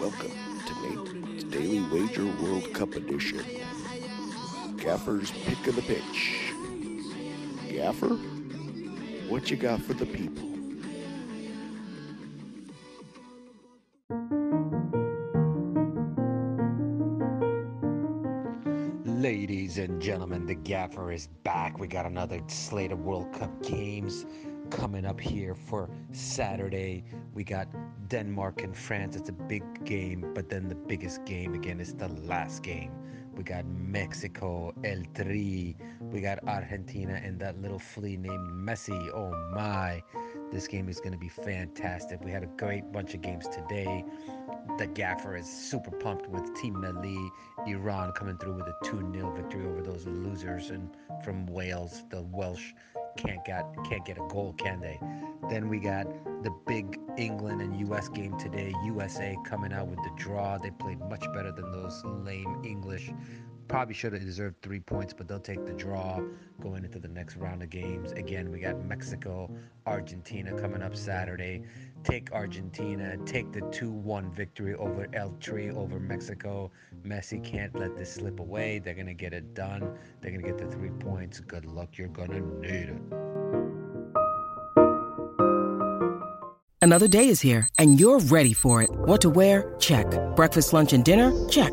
Welcome to Nate's Daily Wager World Cup Edition. Gaffer's pick of the pitch. Gaffer, what you got for the people? Ladies and gentlemen, the gaffer is back. We got another slate of World Cup games coming up here for Saturday. We got Denmark and France. It's a big game, but then the biggest game again is the last game. We got Mexico, El Tri. We got Argentina and that little flea named Messi. Oh my. This game is going to be fantastic. We had a great bunch of games today. The gaffer is super pumped with Team Melli, Iran coming through with a 2 0 victory over those losers and from Wales. The Welsh can't get can't get a goal, can they? Then we got the big England and US game today. USA coming out with the draw. They played much better than those lame English. Probably should have deserved three points, but they'll take the draw going into the next round of games. Again, we got Mexico, Argentina coming up Saturday. Take Argentina, take the 2 1 victory over El Tri over Mexico. Messi can't let this slip away. They're going to get it done. They're going to get the three points. Good luck. You're going to need it. Another day is here, and you're ready for it. What to wear? Check. Breakfast, lunch, and dinner? Check.